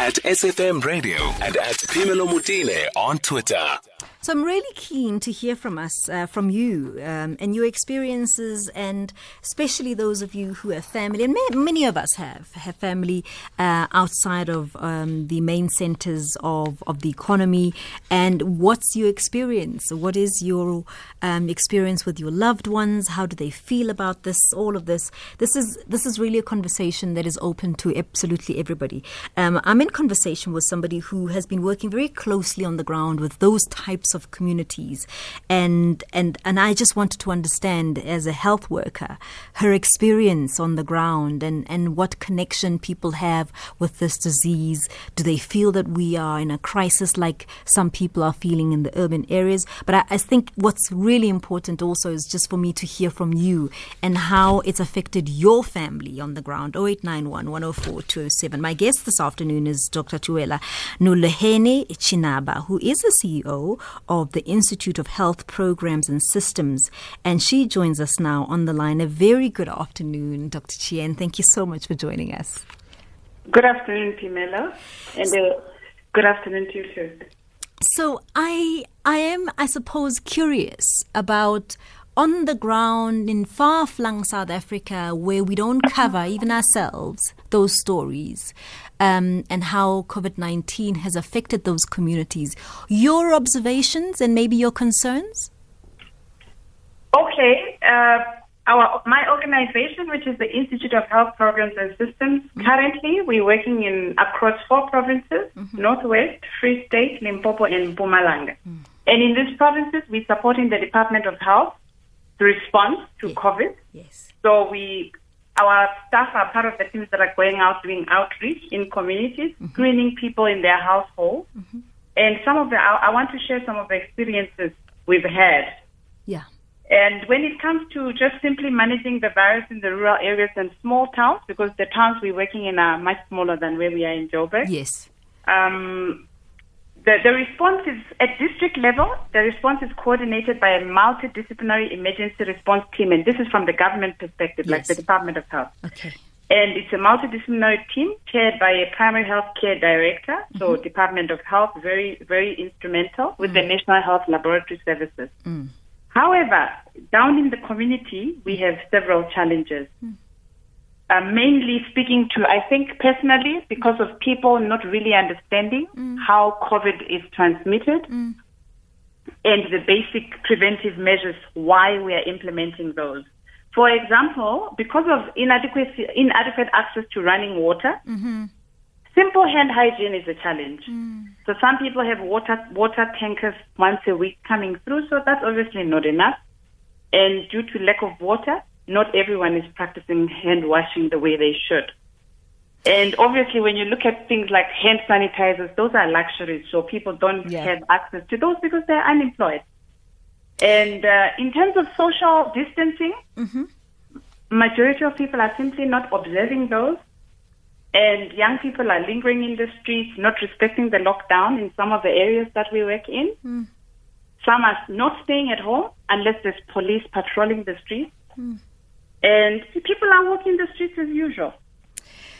at SAfm Radio and at Phemelo Motene on Twitter. So I'm really keen to hear from us, uh, from you, um, and your experiences, and especially those of you who have family, and may, many of us have have family uh, outside of um, the main centres of, of the economy. And what's your experience? What is your um, experience with your loved ones? How do they feel about this? All of this. This is this is really a conversation that is open to absolutely everybody. Um, I'm in conversation with somebody who has been working very closely on the ground with those types of communities. And, and, and I just wanted to understand, as a health worker, her experience on the ground and, and what connection people have with this disease. Do they feel that we are in a crisis like some people are feeling in the urban areas? But I, I think what's really important also is just for me to hear from you and how it's affected your family on the ground. 0891 104 207. My guest this afternoon is Dr. Tuela Nulehene Chinaba, who is the CEO of the Institute of Health Programs and Systems. And she joins us now on the line. A very good afternoon, Dr. Tshi. Thank you so much for joining us. Good afternoon, Phemelo, and uh, good afternoon to you too. So I I am I suppose curious about on the ground in far flung South Africa where we don't cover even ourselves those stories um, and how COVID 19 has affected those communities. Your observations and maybe your concerns? Okay. Uh, our, my organization, which is the Institute of Health Programs and Systems, mm-hmm. currently we're working in across four provinces mm-hmm. Northwest, Free State, Limpopo, and Mpumalanga. Mm. And in these provinces, we're supporting the Department of Health response to yes. COVID. Yes. So we our staff are part of the teams that are going out doing outreach in communities, mm-hmm. screening people in their households. Mm-hmm. And some of the, I, I, want to share some of the experiences we've had. Yeah. And when it comes to just simply managing the virus in the rural areas and small towns, because the towns we're working in are much smaller than where we are in Joburg. Yes. Um, the, the response is at district level, the response is coordinated by a multidisciplinary emergency response team, and this is from the government perspective, yes. like the Department of Health. Okay. And it's a multidisciplinary team chaired by a primary health care director, mm-hmm. so Department of Health, very, very instrumental with mm. the National Health Laboratory Services. Mm. However, down in the community, we have several challenges. Mm uh, mainly speaking to, I think personally, because of people not really understanding mm. how COVID is transmitted mm. and the basic preventive measures, why we are implementing those. For example, because of inadequate, inadequate access to running water, mm-hmm. simple hand hygiene is a challenge. Mm. So some people have water, water tankers once a week coming through, so that's obviously not enough. And due to lack of water, not everyone is practicing hand washing the way they should. And obviously, when you look at things like hand sanitizers, those are luxuries, so people don't yeah. have access to those because they're unemployed. And uh, in terms of social distancing, mm-hmm. majority of people are simply not observing those. And young people are lingering in the streets, not respecting the lockdown in some of the areas that we work in. Mm. Some are not staying at home unless there's police patrolling the streets. Mm and people are walking the streets as usual.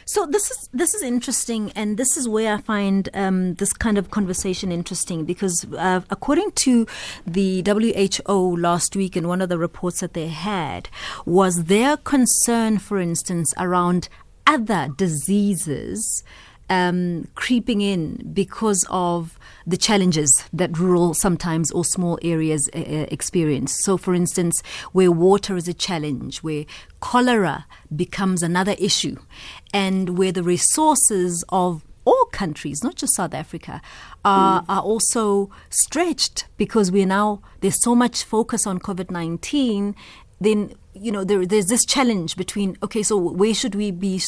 So this is this is interesting, and this is where I find um, this kind of conversation interesting because uh, according to the WHO last week, in one of the reports that they had, was their concern, for instance, around other diseases um, creeping in because of the challenges that rural sometimes or small areas uh, uh, experience. So, for instance, where water is a challenge, where cholera becomes another issue, and where the resources of all countries, not just South Africa, are, mm. are also stretched because we are now there's so much focus on COVID nineteen. Then you know there, there's this challenge between okay so where should we be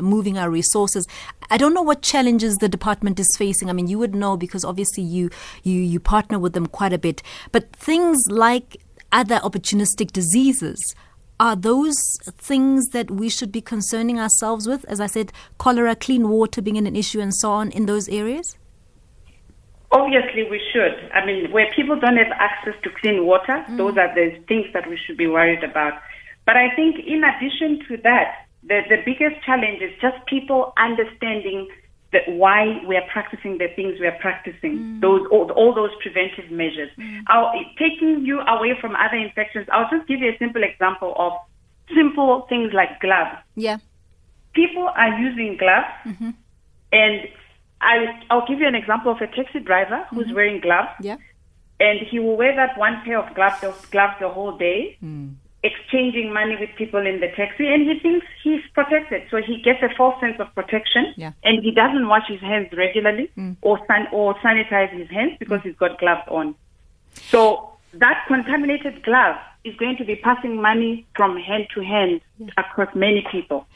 moving our resources? I don't know what challenges the department is facing. I mean you would know because obviously you you you partner with them quite a bit. But things like other opportunistic diseases are those things that we should be concerning ourselves with? As i said cholera clean water being an issue and so on in those areas Obviously, we should. I mean, where people don't have access to clean water, mm. those are the things that we should be worried about. But I think, in addition to that, the, the biggest challenge is just people understanding the, why we are practicing the things we are practicing, mm. those all, all those preventive measures. Mm. I'll, taking you away from other infections, I'll just give you a simple example of simple things like gloves. Yeah. People are using gloves, mm-hmm. and I, I'll give you an example of a taxi driver who's mm-hmm. wearing gloves, Yeah. and he will wear that one pair of gloves, the, gloves the whole day, mm. exchanging money with people in the taxi, and he thinks he's protected. So he gets a false sense of protection, Yeah. and he doesn't wash his hands regularly mm. or san- or sanitize his hands because mm. he's got gloves on. So that contaminated glove is going to be passing money from hand to hand across many people.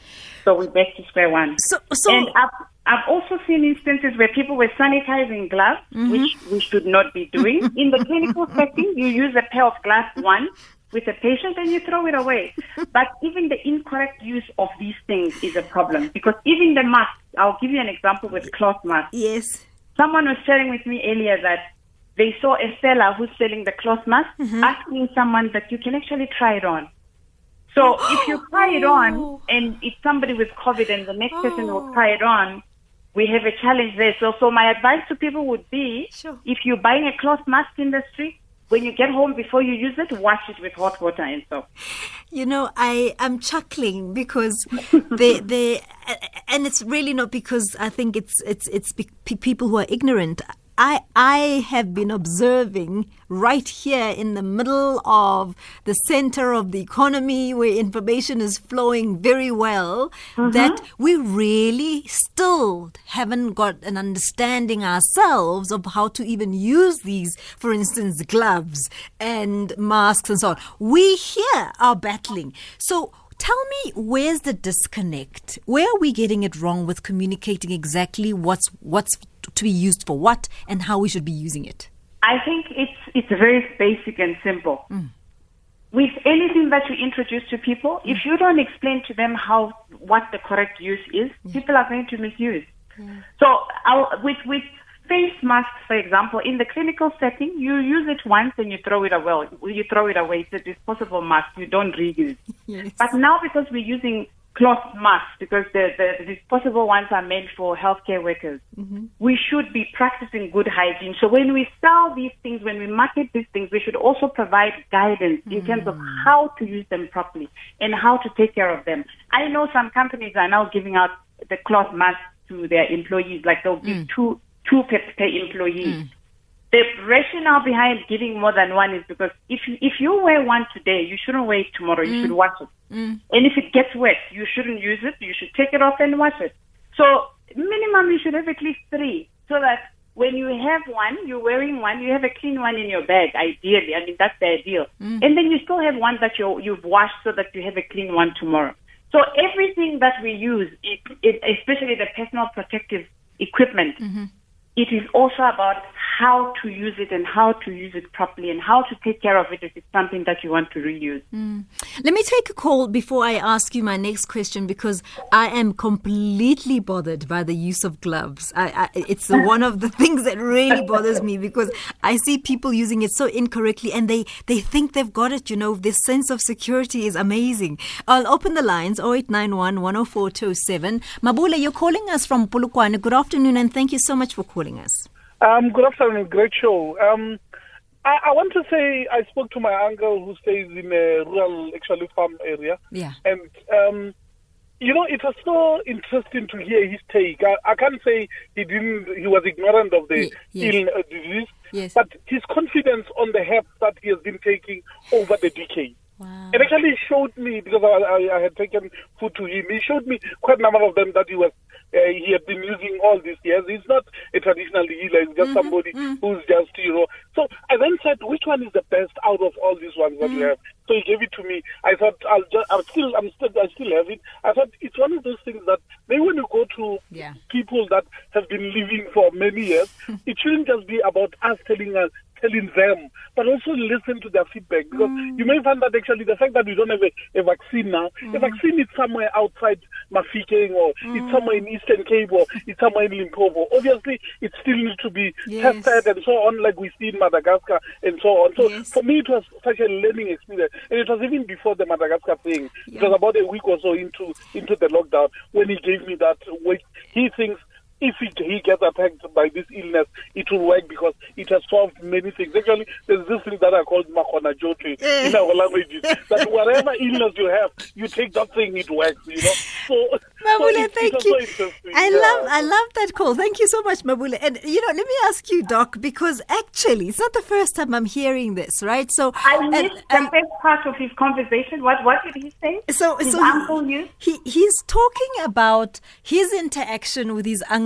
So we're back to square one. So- so- and I've, I've also seen instances where people were sanitizing gloves, mm-hmm. which we should not be doing. In the clinical setting, you use a pair of gloves once with a patient and you throw it away. But even the incorrect use of these things is a problem because even the mask, I'll give you an example with cloth masks. Yes. Someone was sharing with me earlier that they saw a seller who's selling the cloth mask mm-hmm. asking someone that you can actually try it on. So if you try it on oh. and it's somebody with COVID and the next person will try it on, we have a challenge there. So, so my advice to people would be, Sure. if you're buying a cloth mask in the street, when you get home before you use it, wash it with hot water and soap. You know, I am chuckling because they they and it's really not because I think it's it's it's people who are ignorant. I I have been observing right here in the middle of the center of the economy where information is flowing very well mm-hmm. that we really still haven't got an understanding ourselves of how to even use these for instance gloves and masks and so on. We here are battling. So Tell me, where's the disconnect? Where are we getting it wrong with communicating exactly what's what's to be used for what and how we should be using it? I think it's it's very basic and simple. Hmm. With anything that you introduce to people, if hmm. you don't explain to them how what the correct use is, people are going to misuse. So I'll, with with face masks, for example, in the clinical setting, you use it once and you throw it away. You throw it away. It's a disposable mask. You don't reuse. Yes. But now because we're using cloth masks, because the, the, disposable ones are meant for healthcare workers, mm-hmm. we should be practicing good hygiene. So when we sell these things, when we market these things, we should also provide guidance in mm. terms of how to use them properly and how to take care of them. I know some companies are now giving out the cloth masks to their employees, like they'll give mm. two two per, per employee. Mm. The rationale behind giving more than one is because if you, if you wear one today, you shouldn't wear it tomorrow. You should wash it. Mm. And if it gets wet, you shouldn't use it. You should take it off and wash it. So minimum, you should have at least three, so that when you have one, you're wearing one, you have a clean one in your bag. Ideally, I mean that's the ideal. Mm. And then you still have one that you you've washed, so that you have a clean one tomorrow. So everything that we use, it, it, especially the personal protective equipment, mm-hmm. It is also about how to use it and how to use it properly and how to take care of it if it's something that you want to reuse. Hmm. Let me take a call before I ask you my next question because I am completely bothered by the use of gloves. I, I, it's one of the things that really bothers me because I see people using it so incorrectly and they, they think they've got it. You know, this sense of security is amazing. I'll open the lines 0891 104 207. Mabule, you're calling us from Polokwane. Good afternoon and thank you so much for calling us. Um, good afternoon, great show. Um, I, I want to say I spoke to my uncle who stays in a rural, actually farm area, Yeah. and um, you know it was so interesting to hear his take. I, I can't say he didn't, he was ignorant of the Ye- yes. ill uh, disease, Yes. but his confidence on the help that he has been taking over the decade. Wow. It actually showed me because I, I, I had taken food to him. He showed me quite a number of them that he was uh, he had been using all these years. He's not a traditional healer. He's just mm-hmm, somebody mm. who's just you know. So I then said, which one is the best out of all these ones that we mm. have? So he gave it to me. I thought I'll just I'm still I'm still I still have it. I thought it's one of those things that maybe when you go to Yeah. people that have been living for many years, it shouldn't just be about us telling us telling them, but also listen to their feedback because mm. you may find that actually the fact that we don't have a, a vaccine now, a mm. vaccine is somewhere outside Mafikeng or it's mm. somewhere in Eastern Cape or it's somewhere in Limpopo. Obviously, it still needs to be Yes. tested and so on, like we see in Madagascar and so on. So Yes. for me, it was such a learning experience, and it was even before the Madagascar thing. It was about a week or so into into the lockdown when he gave me that. Which he thinks if he, he gets attacked by this illness, it will work because it has solved many things. Actually, there's this thing that I call Makona Jote eh. in our languages, that whatever illness you have, you take that thing, it works, you know. So, Mabule, so thank you. I yeah. love I love that call. Thank you so much, Mabule. And you know, let me ask you, Doc, because actually it's not the first time I'm hearing this, right? So I and- missed and- the first part of his conversation. What what did he say? so his so uncle knew. he he's talking about his interaction with his uncle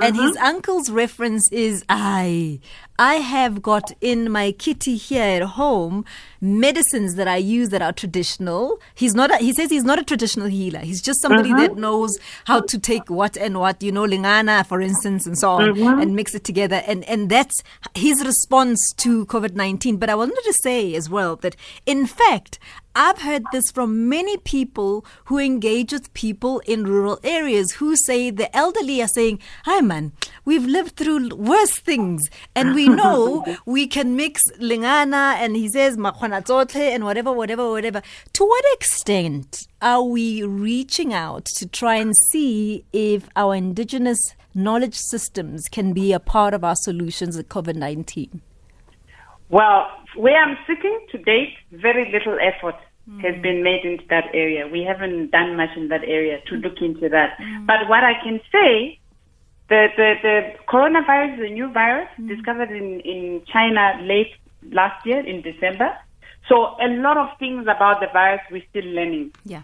and his Mm-hmm. uncle's reference is i i have got in my kitty here at home medicines that i use that are traditional he's not a, he says he's not a traditional healer he's just somebody Mm-hmm. that knows how to take what and what you know lingana for instance and so on Mm-hmm. and mix it together and and that's his response to covid-19 but i wanted to say as well that in fact I've heard this from many people who engage with people in rural areas who say the elderly are saying, Hi man, we've lived through worse things and we know we can mix lingana and he says makhwana tsotle and whatever, whatever, whatever. To what extent are we reaching out to try and see if our indigenous knowledge systems can be a part of our solutions at COVID 19? Well, where I'm sitting to date, very little effort has been made into that area. We haven't done much in that area to look into that. Mm. But what I can say, the, the, the coronavirus, the new virus, mm-hmm. discovered in, in China late last year in December. So a lot of things about the virus we're still learning. Yeah.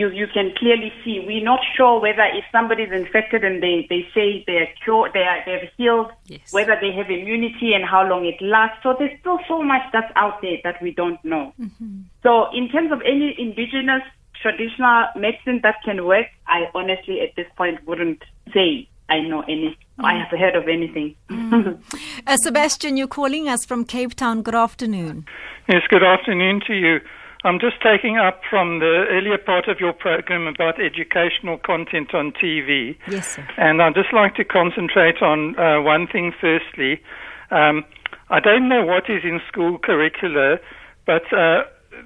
you you can clearly see. We're not sure whether if somebody's infected and they, they say they're cured, they are they're healed, Yes. whether they have immunity and how long it lasts. So there's still so much that's out there that we don't know. Mm-hmm. So in terms of any indigenous traditional medicine that can work, I honestly at this point wouldn't say I know any. I have heard of anything. Uh, Sebastian, you're calling us from Cape Town. Good afternoon. Yes, good afternoon to you. I'm just taking up from the earlier part of your program about educational content on TV. Yes, sir. And I'd just like to concentrate on uh, one thing firstly. Um, I don't know what is in school curricula, but uh,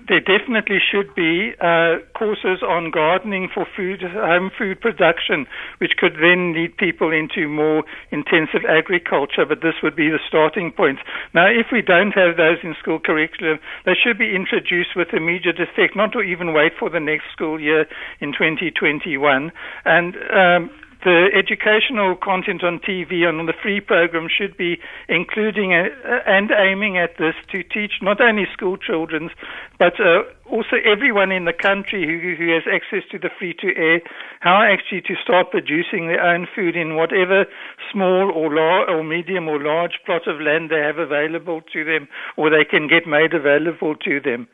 there definitely should be uh, courses on gardening for food, home food production, which could then lead people into more intensive agriculture. But this would be the starting point. Now, if we don't have those in school curriculum, they should be introduced with immediate effect, not to even wait for the next school year in 2021. And um, the educational content on TV and on the free program should be including a, and aiming at this to teach not only school children, but uh, also everyone in the country who, who has access to the free to air, how actually to start producing their own food in whatever small or large or medium or large plot of land they have available to them or they can get made available to them.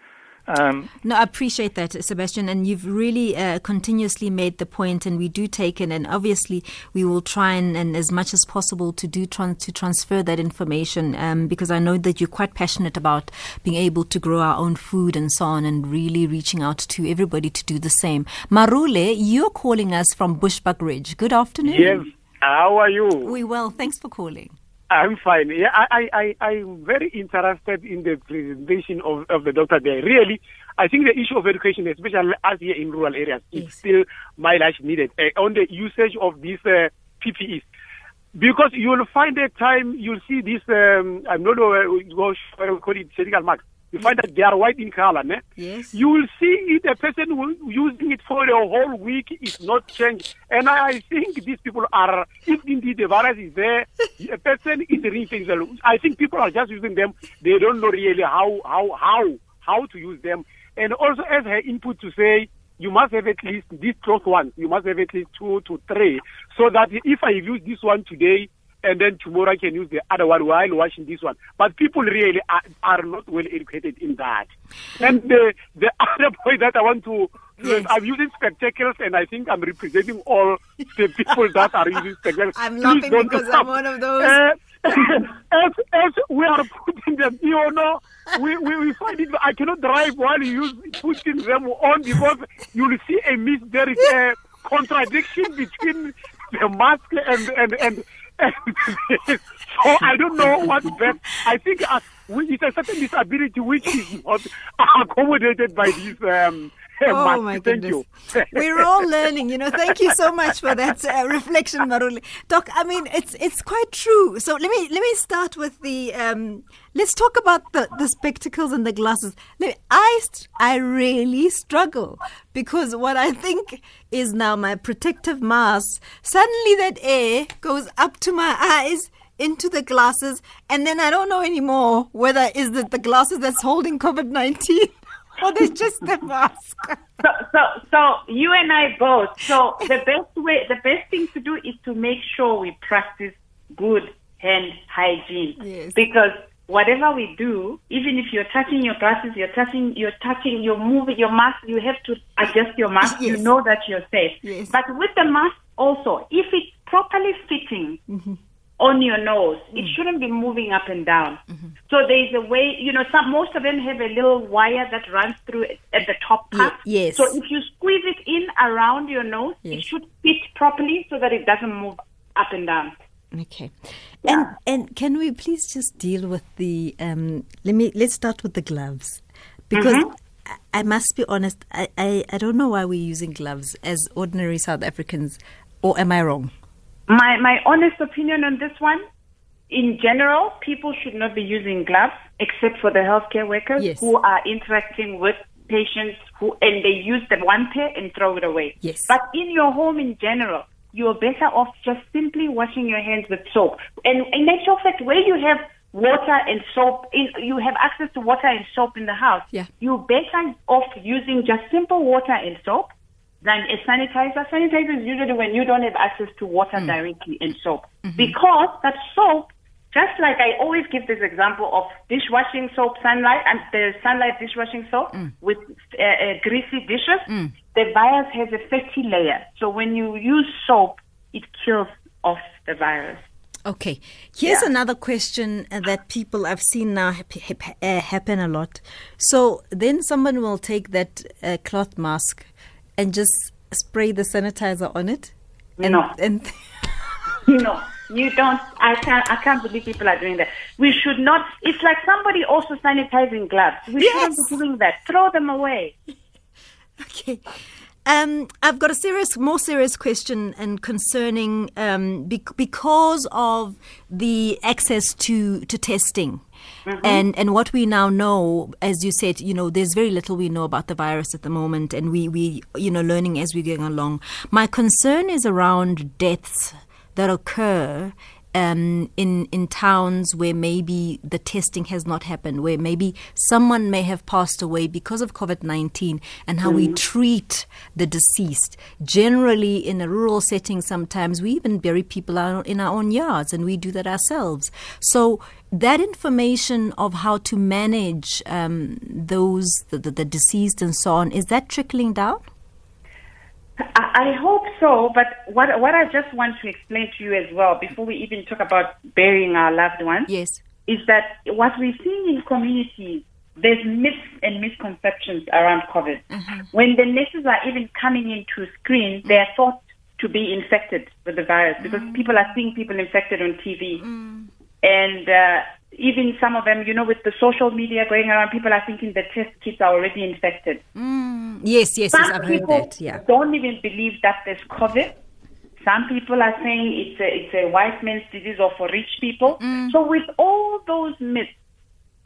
Um, No, I appreciate that, Sebastian, and you've really uh, continuously made the point, and we do take it, and obviously we will try and, and as much as possible to do tran- to transfer that information, um, because I know that you're quite passionate about being able to grow our own food and so on, and really reaching out to everybody to do the same. Marule, you're calling us from Bushbuckridge. Good afternoon. Yes. How are you? We well. Thanks for calling. I'm fine. Yeah, I, I, I, I'm very interested in the presentation of, of the doctor there. Really, I think the issue of education, especially us here in rural areas, Yes. is still my mileage needed uh, on the usage of these uh, PPEs. Because you'll find a time you'll see this, um, I'm not sure what we call it, surgical marks. You find that they are white in color. Ne? Yes. You will see it, a person who using it for a whole week is not changed. And I, I think these people are, if indeed the virus is there, a person is reinfected. I think people are just using them. They don't know really how, how, how, how to use them. And also as her input to say, you must have at least these close ones. You must have at least two to three, so that if I use this one today, and then tomorrow I can use the other one while watching this one. But people really are, are not well educated in that. And the the other point that I want to, Yes. I'm using spectacles, and I think I'm representing all the people that are using spectacles. I'm laughing because stop. I'm one of those. Uh, as, as we are putting them, you know, we, we, we find it, I cannot drive while you use putting them on because you'll see a miss, there is a contradiction between the mask and, and, and so I don't know what's best. I think we, it's a certain disability which is not accommodated by this um, Oh my Thank goodness. you. We're all learning, you know. Thank you so much for that uh, reflection, Maruli. Doc, I mean, it's it's quite true. So let me let me start with the um, let's talk about the, the spectacles and the glasses. Let me- I I really struggle because what I think is now my protective mask. Suddenly that air goes up to my eyes into the glasses, and then I don't know anymore whether is it the glasses that's holding COVID nineteen. Or there's just the mask. So, so, so you and I both. So the best way, the best thing to do is to make sure we practice good hand hygiene. Yes. Because whatever we do, even if you're touching your glasses, you're touching, you're touching, you're moving your mask, you have to adjust your mask. You know that you're safe. Yes. But with the mask also, if it's properly fitting, Mm-hmm. On your nose. Mm. It shouldn't be moving up and down. Mm-hmm. So there's a way, you know, some most of them have a little wire that runs through it at the top Ye- part. yes. So if you squeeze it in around your nose, Yes. it should fit properly so that it doesn't move up and down. Okay. And and can we please just deal with the um let me let's start with the gloves. Because I, I must be honest, I, I, I don't know why we're using gloves as ordinary South Africans or am I wrong? My my honest opinion on this one, in general, people should not be using gloves except for the healthcare workers Yes. who are interacting with patients who and they use the one pair and throw it away. Yes. But in your home in general, you're better off just simply washing your hands with soap. And in actual fact, where you have water and soap, in, you have access to water and soap in the house. Yeah. You're better off using just simple water and soap than a sanitizer. Sanitizer is usually when you don't have access to water directly and soap. Because that soap, just like I always give this example of dishwashing soap, sunlight, and the sunlight dishwashing soap with uh, uh, greasy dishes, the virus has a fatty layer. So when you use soap, it kills off the virus. Okay. Here's Yeah. another question uh, that people I've seen now uh, happen a lot. So then someone will take that uh, cloth mask and just spray the sanitizer on it. And, No. And No, you don't. I can't. I can't believe people are doing that. We should not. It's like somebody also sanitizing gloves. We shouldn't be doing that. Throw them away. Okay. Um, I've got a serious, more serious question and concerning um, bec- because of the access to to testing. And and what we now know, as you said, you know, there's very little we know about the virus at the moment, and we we you know learning as we're going along. My concern is around deaths that occur um, in in towns where maybe the testing has not happened, where maybe someone may have passed away because of COVID nineteen, and how we treat the deceased. Generally, in a rural setting, sometimes we even bury people in our own yards, and we do that ourselves. So that information of how to manage um, those the, the, deceased and so on is that trickling down? I, I hope so. But what what I just want to explain to you as well, before we even talk about burying our loved ones, Yes. is that what we're seeing in communities, there's myths and misconceptions around COVID. Mm-hmm. When the nurses are even coming in to screen, they are thought to be infected with the virus because mm. people are seeing people infected on TV. Mm. And uh, even some of them, you know, with the social media going around, people are thinking the test kits are already infected. Yes, yes, yes, Some I've heard that. Yeah. don't even believe that there's COVID. Some people are saying it's a, it's a white man's disease or for rich people. Mm. So with all those myths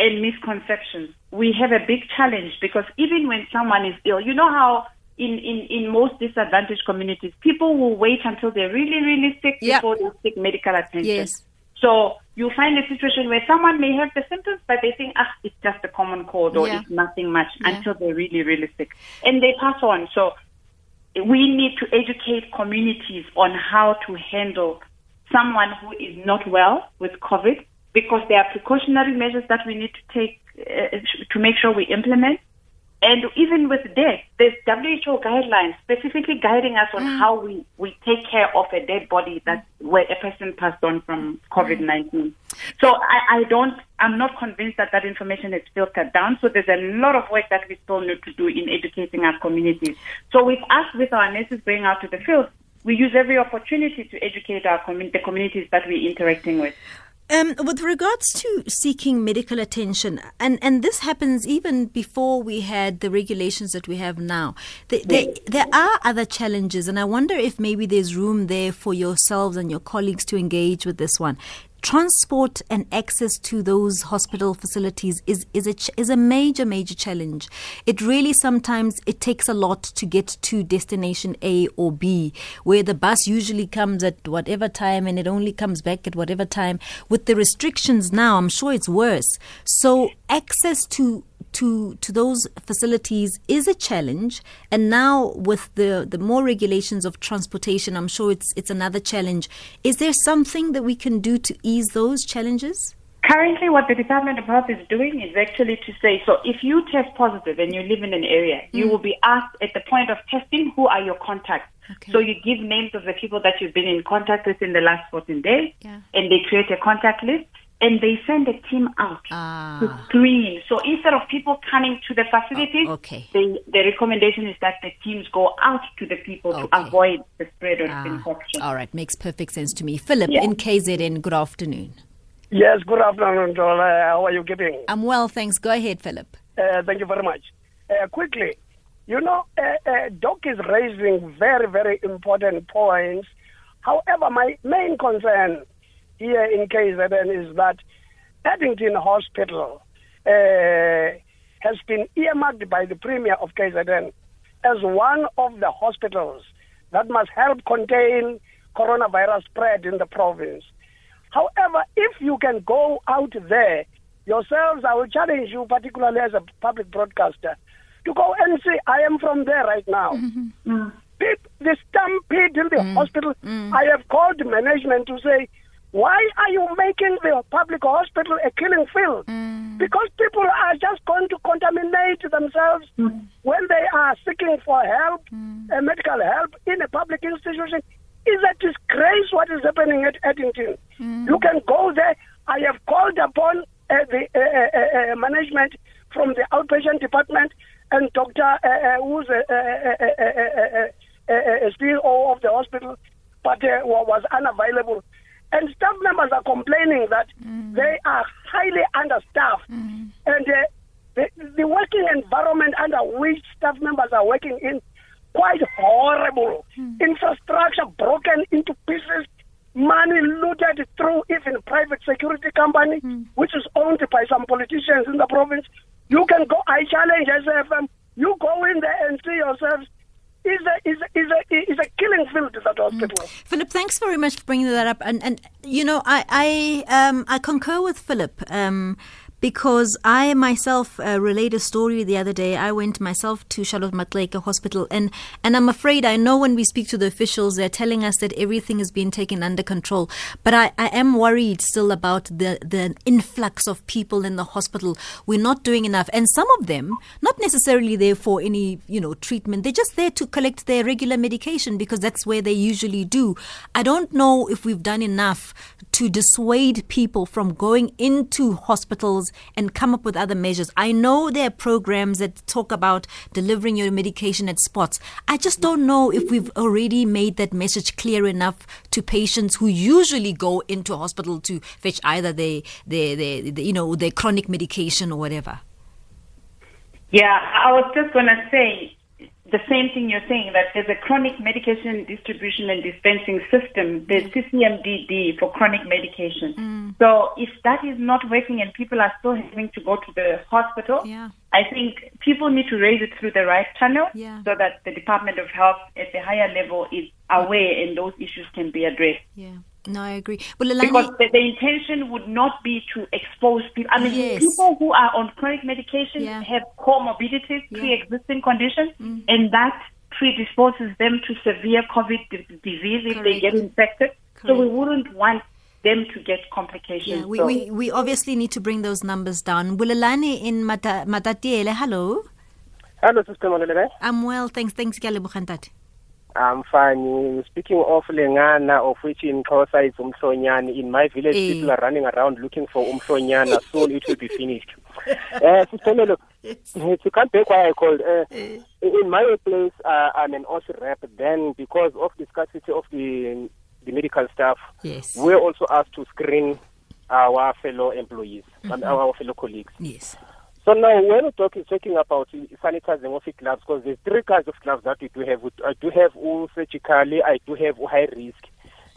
and misconceptions, we have a big challenge because even when someone is ill, you know how in, in, in most disadvantaged communities, people will wait until they're really, really sick Yeah. before they seek medical attention. Yes. So you find a situation where someone may have the symptoms, but they think, ah, it's just a common cold or Yeah. it's nothing much Yeah. until they're really, really sick. And they pass on. So we need to educate communities on how to handle someone who is not well with COVID because there are precautionary measures that we need to take uh, to make sure we implement. And even with death, there's WHO guidelines specifically guiding us on ah. how we, we take care of a dead body that where a person passed on from COVID-19. So I, I don't, I'm not convinced that that information is filtered down. So there's a lot of work that we still need to do in educating our communities. So with us, with our nurses going out to the field, we use every opportunity to educate our commun- the communities that we're interacting with. Um, with regards to seeking medical attention, and, and this happens even before we had the regulations that we have now, there, there, there are other challenges, and I wonder if maybe there's room there for yourselves and your colleagues to engage with this one transport and access to those hospital facilities is is a ch- is a major major challenge. It really sometimes it takes a lot to get to destination A or B where the bus usually comes at whatever time and it only comes back at whatever time. With the restrictions now i'm sure it's worse. So access to to to those facilities is a challenge and now with the the more regulations of transportation i'm sure it's it's another challenge is there something that we can do to ease those challenges Currently, what the Department of Health is doing is actually to say, so if you test positive and you live in an area, mm. you will be asked at the point of testing who are your contacts. Okay. So you give names of the people that you've been in contact with in the last 14 days, yeah. and they create a contact list and they send a team out ah. to screen. So instead of people coming to the facilities, oh, okay. the, the recommendation is that the teams go out to the people okay. to avoid the spread of ah. infection. All right, makes perfect sense to me. Philip yeah. in KZN, good afternoon. Yes, good afternoon, Joel. Uh, how are you keeping? I'm well, thanks. Go ahead, Philip. Uh, thank you very much. Uh, quickly, you know, uh, uh, Doc is raising very, very important points. However, my main concern here in KZN is that Addington Hospital uh, has been earmarked by the Premier of KZN as one of the hospitals that must help contain coronavirus spread in the province. However, if you can go out there yourselves, I will challenge you, particularly as a public broadcaster, to go and say, I am from there right now. Mm-hmm. Mm. The stampede in the mm. hospital, mm. I have called management to say, why are you making the public hospital a killing field? Mm. Because people are just going to contaminate themselves mm. when they are seeking for help, mm. uh, medical help in a public institution. Is a disgrace what is happening at Addington. Mm. You can go there. I have called upon uh, the uh, uh, uh management from the outpatient department and Dr. Uh, who's a, CEO of the hospital, but was unavailable. And staff members are complaining that mm. they are highly understaffed. Mm. And uh, the, the working environment under which staff members are working in quite horrible. Mm. Infrastructure broken into pieces, money looted through even private security company, mm. which is owned by some politicians in the province. You can go, I challenge SAfm, you go in there and see yourselves is a is a, is a is a killing field that hospital. Mm. Philip, thanks very much for bringing that up. And and you know, I I um I concur with Philip. Um, because I myself uh, relayed a story the other day. I went myself to Charlotte Maxeke Hospital, and, and I'm afraid I know when we speak to the officials, they're telling us that everything is being taken under control. But I, I am worried still about the, the influx of people in the hospital. We're not doing enough. And some of them, not necessarily there for any, you know, treatment, they're just there to collect their regular medication because that's where they usually do. I don't know if we've done enough to dissuade people from going into hospitals and come up with other measures. I know there are programs that talk about delivering your medication at spots. I just don't know if we've already made that message clear enough to patients who usually go into hospital to fetch either their, their, their, their you know, their chronic medication or whatever. Yeah, I was just going to say the same thing you're saying that there's a chronic medication distribution and dispensing system, the mm. CCMDD for chronic medication. Mm. So if that is not working and people are still having to go to the hospital, yeah. I think people need to raise it through the right channel yeah. so that the Department of Health at the higher level is aware and those issues can be addressed. Yeah. No, I agree. Well, because the, the, intention would not be to expose people. I mean, yes. people who are on chronic medication yeah. have comorbidities, yeah. pre-existing conditions, mm. and that predisposes them to severe COVID disease if Correct. they get infected. Correct. So we wouldn't want them to get complications. Yeah, we, so. we, we obviously need to bring those numbers down. Bulelani in Mata, Matatiele, hello. Hello, Sister Malele. I'm well, thanks. Thanks, Kyale I'm fine. Speaking of Lengana, of which in Xhosa is Umhlonyana, in my village Eh. people are running around looking for Umhlonyana. Soon it will be finished. uh, Sister to come back why I called, uh, in my place, uh, I'm an OSI rep. Then, because of the scarcity of the the medical staff, Yes. we're also asked to screen our fellow employees, and our fellow colleagues. Yes. So now, when we talk, talking about sanitizing of gloves, because there's three kinds of gloves that we do have. I do have all surgically, I do have high risk.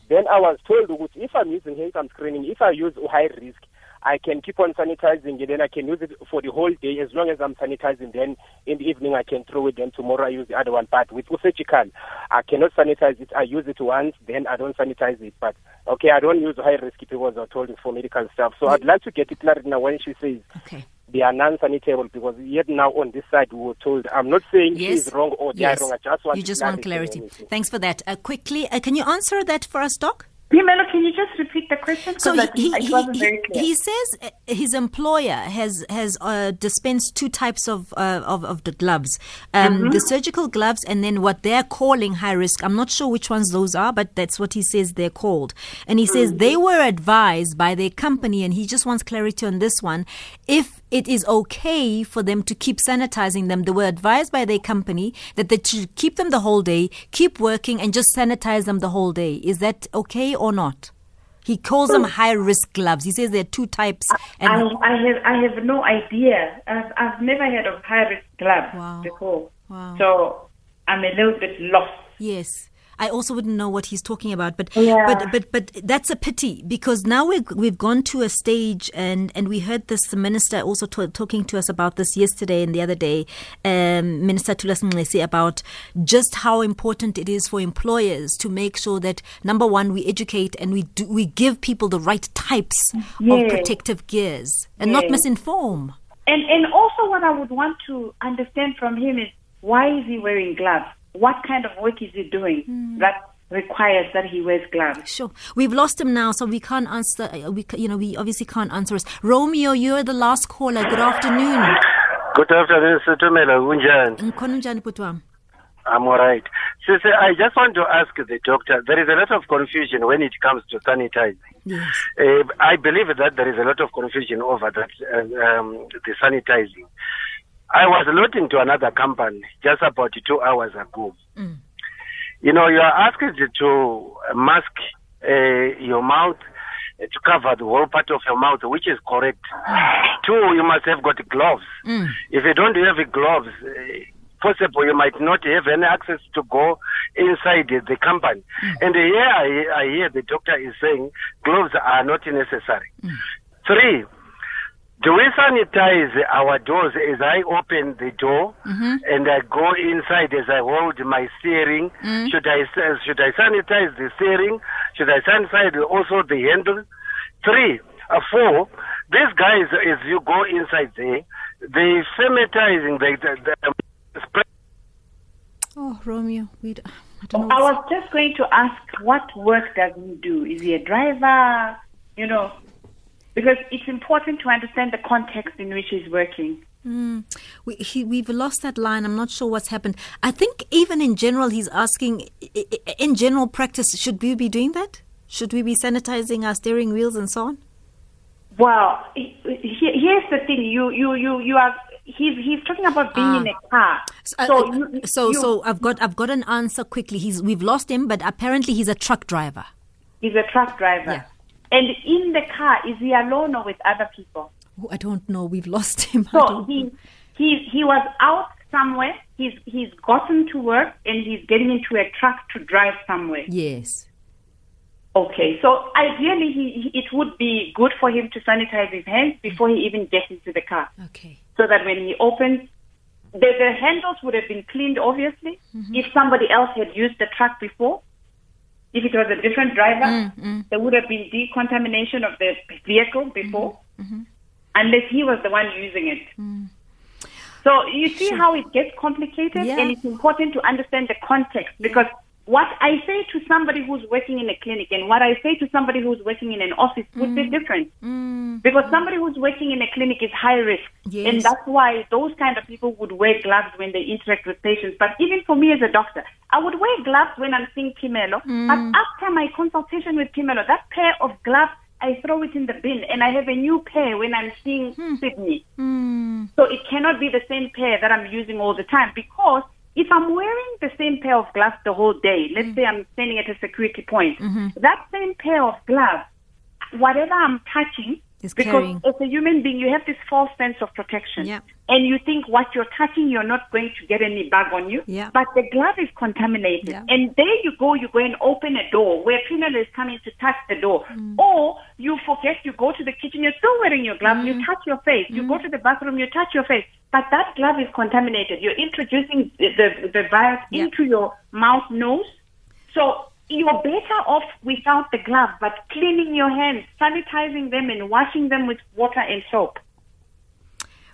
Then I was told if I'm using I'm screening, if I use high risk, I can keep on sanitizing and then I can use it for the whole day as long as I'm sanitizing. Then in the evening I can throw it. Then tomorrow I use the other one. But with surgical, I cannot sanitize it. I use it once, then I don't sanitize it. But okay, I don't use high risk because I told it for medical stuff. So I'd like to get it clarity now when she says Okay. they are non-sanitable because yet now on this side we were told I'm not saying Yes. she's wrong or they yes. are wrong. I just want you just want clarity. Thanks for that. Uh, quickly, uh, can you answer that for us, Doc? Phemelo, can you just repeat the question? So he, I- he, he, he, says uh, his employer has has uh, dispensed two types of uh, of, of the gloves, um, Mm-hmm. the surgical gloves, and then what they're calling high risk. I'm not sure which ones those are, but that's what he says they're called. And he says they Mm-hmm. were advised by their company, and he just wants clarity on this one. If it is okay for them to keep sanitizing them, they were advised by their company that they should keep them the whole day, keep working, and just sanitize them the whole day. Is that okay or not? He calls them high risk gloves. He says there are two types. I, I have I have no idea. I've, I've never heard of high risk gloves Wow. before. Wow. So I'm a little bit lost. yes, I also wouldn't know what he's talking about. But Yeah. but but but that's a pity because now we've we've gone to a stage and and we heard this the minister also ta- talking to us about this yesterday and the other day. Um, minister Thulas about just how important it is for employers to make sure that number one we educate and we do, we give people the right types of protective gears and not misinform. And and also what I would want to understand from him is why is he wearing gloves? What kind of work is he doing Hmm. that requires that he wears gloves? Sure. We've lost him now, so we can't answer. uh, We, you know, we obviously can't answer us. Romeo, you're the last caller. Good afternoon. Good afternoon, Situmela. Unjani? Mkhona unjani bhuti? I'm all right. Sisi, I just want to ask the doctor, there is a lot of confusion when it comes to sanitizing. Yes. Uh, I believe that there is a lot of confusion over that, uh, um, the sanitizing. I was looking to another company just about two hours ago. Mm. You know, you are asked to mask uh, your mouth uh, to cover the whole part of your mouth, which is correct. Two, you must have got gloves. Mm. If you don't have gloves, uh, possible you might not have any access to go inside the, company. And here I, I hear the doctor is saying gloves are not necessary. Three, do we sanitize our doors as I open the door mm-hmm. and I go inside as I hold my steering? Mm. Should I should I sanitize the steering? Should I sanitize also the handle? Three, uh, four. These guys, as you go inside there, they sanitizing the, the, the um, spray Oh, Romeo, we. don't I don't know. I was just going to ask what work does he do? Is he a driver? You know, because it's important to understand the context in which he's working. Mm. We, he, we've lost that line. I'm not sure what's happened. I think even in general, he's asking. In general practice, should we be doing that? Should we be sanitizing our steering wheels and so on? Well, he- he- here's the thing. You, you, you, you are. He's he's talking about being Ah. in a car. Uh, So, uh, you, so, you- so I've got, I've got an answer quickly. He's, we've lost him, but apparently he's a truck driver. he's a truck driver. Yeah. And in the car, is he alone or with other people? Oh, I don't know. We've lost him. So he he he was out somewhere. He's he's gotten to work and he's getting into a truck to drive somewhere. Yes. Okay, so ideally, he, he, it would be good for him to sanitize his hands before he even gets into the car, Okay. so that when he opens, the, the handles would have been cleaned. Obviously, mm-hmm. if somebody else had used the truck before, if it was a different driver, mm, mm. there would have been decontamination of the vehicle before, mm-hmm, mm-hmm. unless he was the one using it. Mm. So you see how it gets complicated, Yeah. and it's important to understand the context because what I say to somebody who's working in a clinic and what I say to somebody who's working in an office would be mm. different. Mm. Because somebody who's working in a clinic is high risk, Yes. and that's why those kind of people would wear gloves when they interact with patients. But even for me as a doctor, I would wear gloves when I'm seeing Phemelo. But mm. after my consultation with Phemelo, that pair of gloves I throw it in the bin, and I have a new pair when I'm seeing hmm. Sydney. Hmm. So it cannot be the same pair that I'm using all the time because if I'm wearing the same pair of gloves the whole day, let's mm. say I'm standing at a security point, mm-hmm. that same pair of gloves, whatever I'm touching, Is because carrying. as a human being, you have this false sense of protection. Yeah. And you think what you're touching, you're not going to get any bug on you. Yeah. But the glove is contaminated. Yeah. And there you go, you go and open a door where Pinel is coming to touch the door. Mm. Or you forget, you go to the kitchen, you're still wearing your glove, Mm. you touch your face. You go to the bathroom, you touch your face. But that glove is contaminated. You're introducing the, the, the virus Yeah. into your mouth, nose. So you're better off without the glove, but cleaning your hands, sanitizing them, and washing them with water and soap.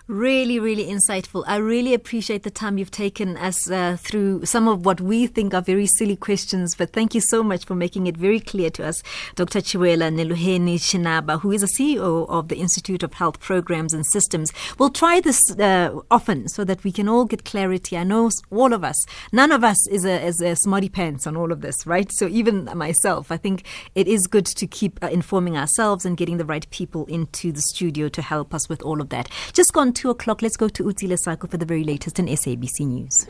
Really, really insightful. I really appreciate the time you've taken us uh, through some of what we think are very silly questions, but thank you so much for making it very clear to us, Dr. Tshiwela Neluheni-Tshinaba, who is a CEO of the Institute of Health Programs and Systems. We'll try this uh, often so that we can all get clarity. I know all of us, none of us is a, is a smarty pants on all of this, right? So even myself, I think it is good to keep uh, informing ourselves and getting the right people into the studio to help us with all of that. Just gone two o'clock. Let's go to Utile Sako for the very latest in SABC News.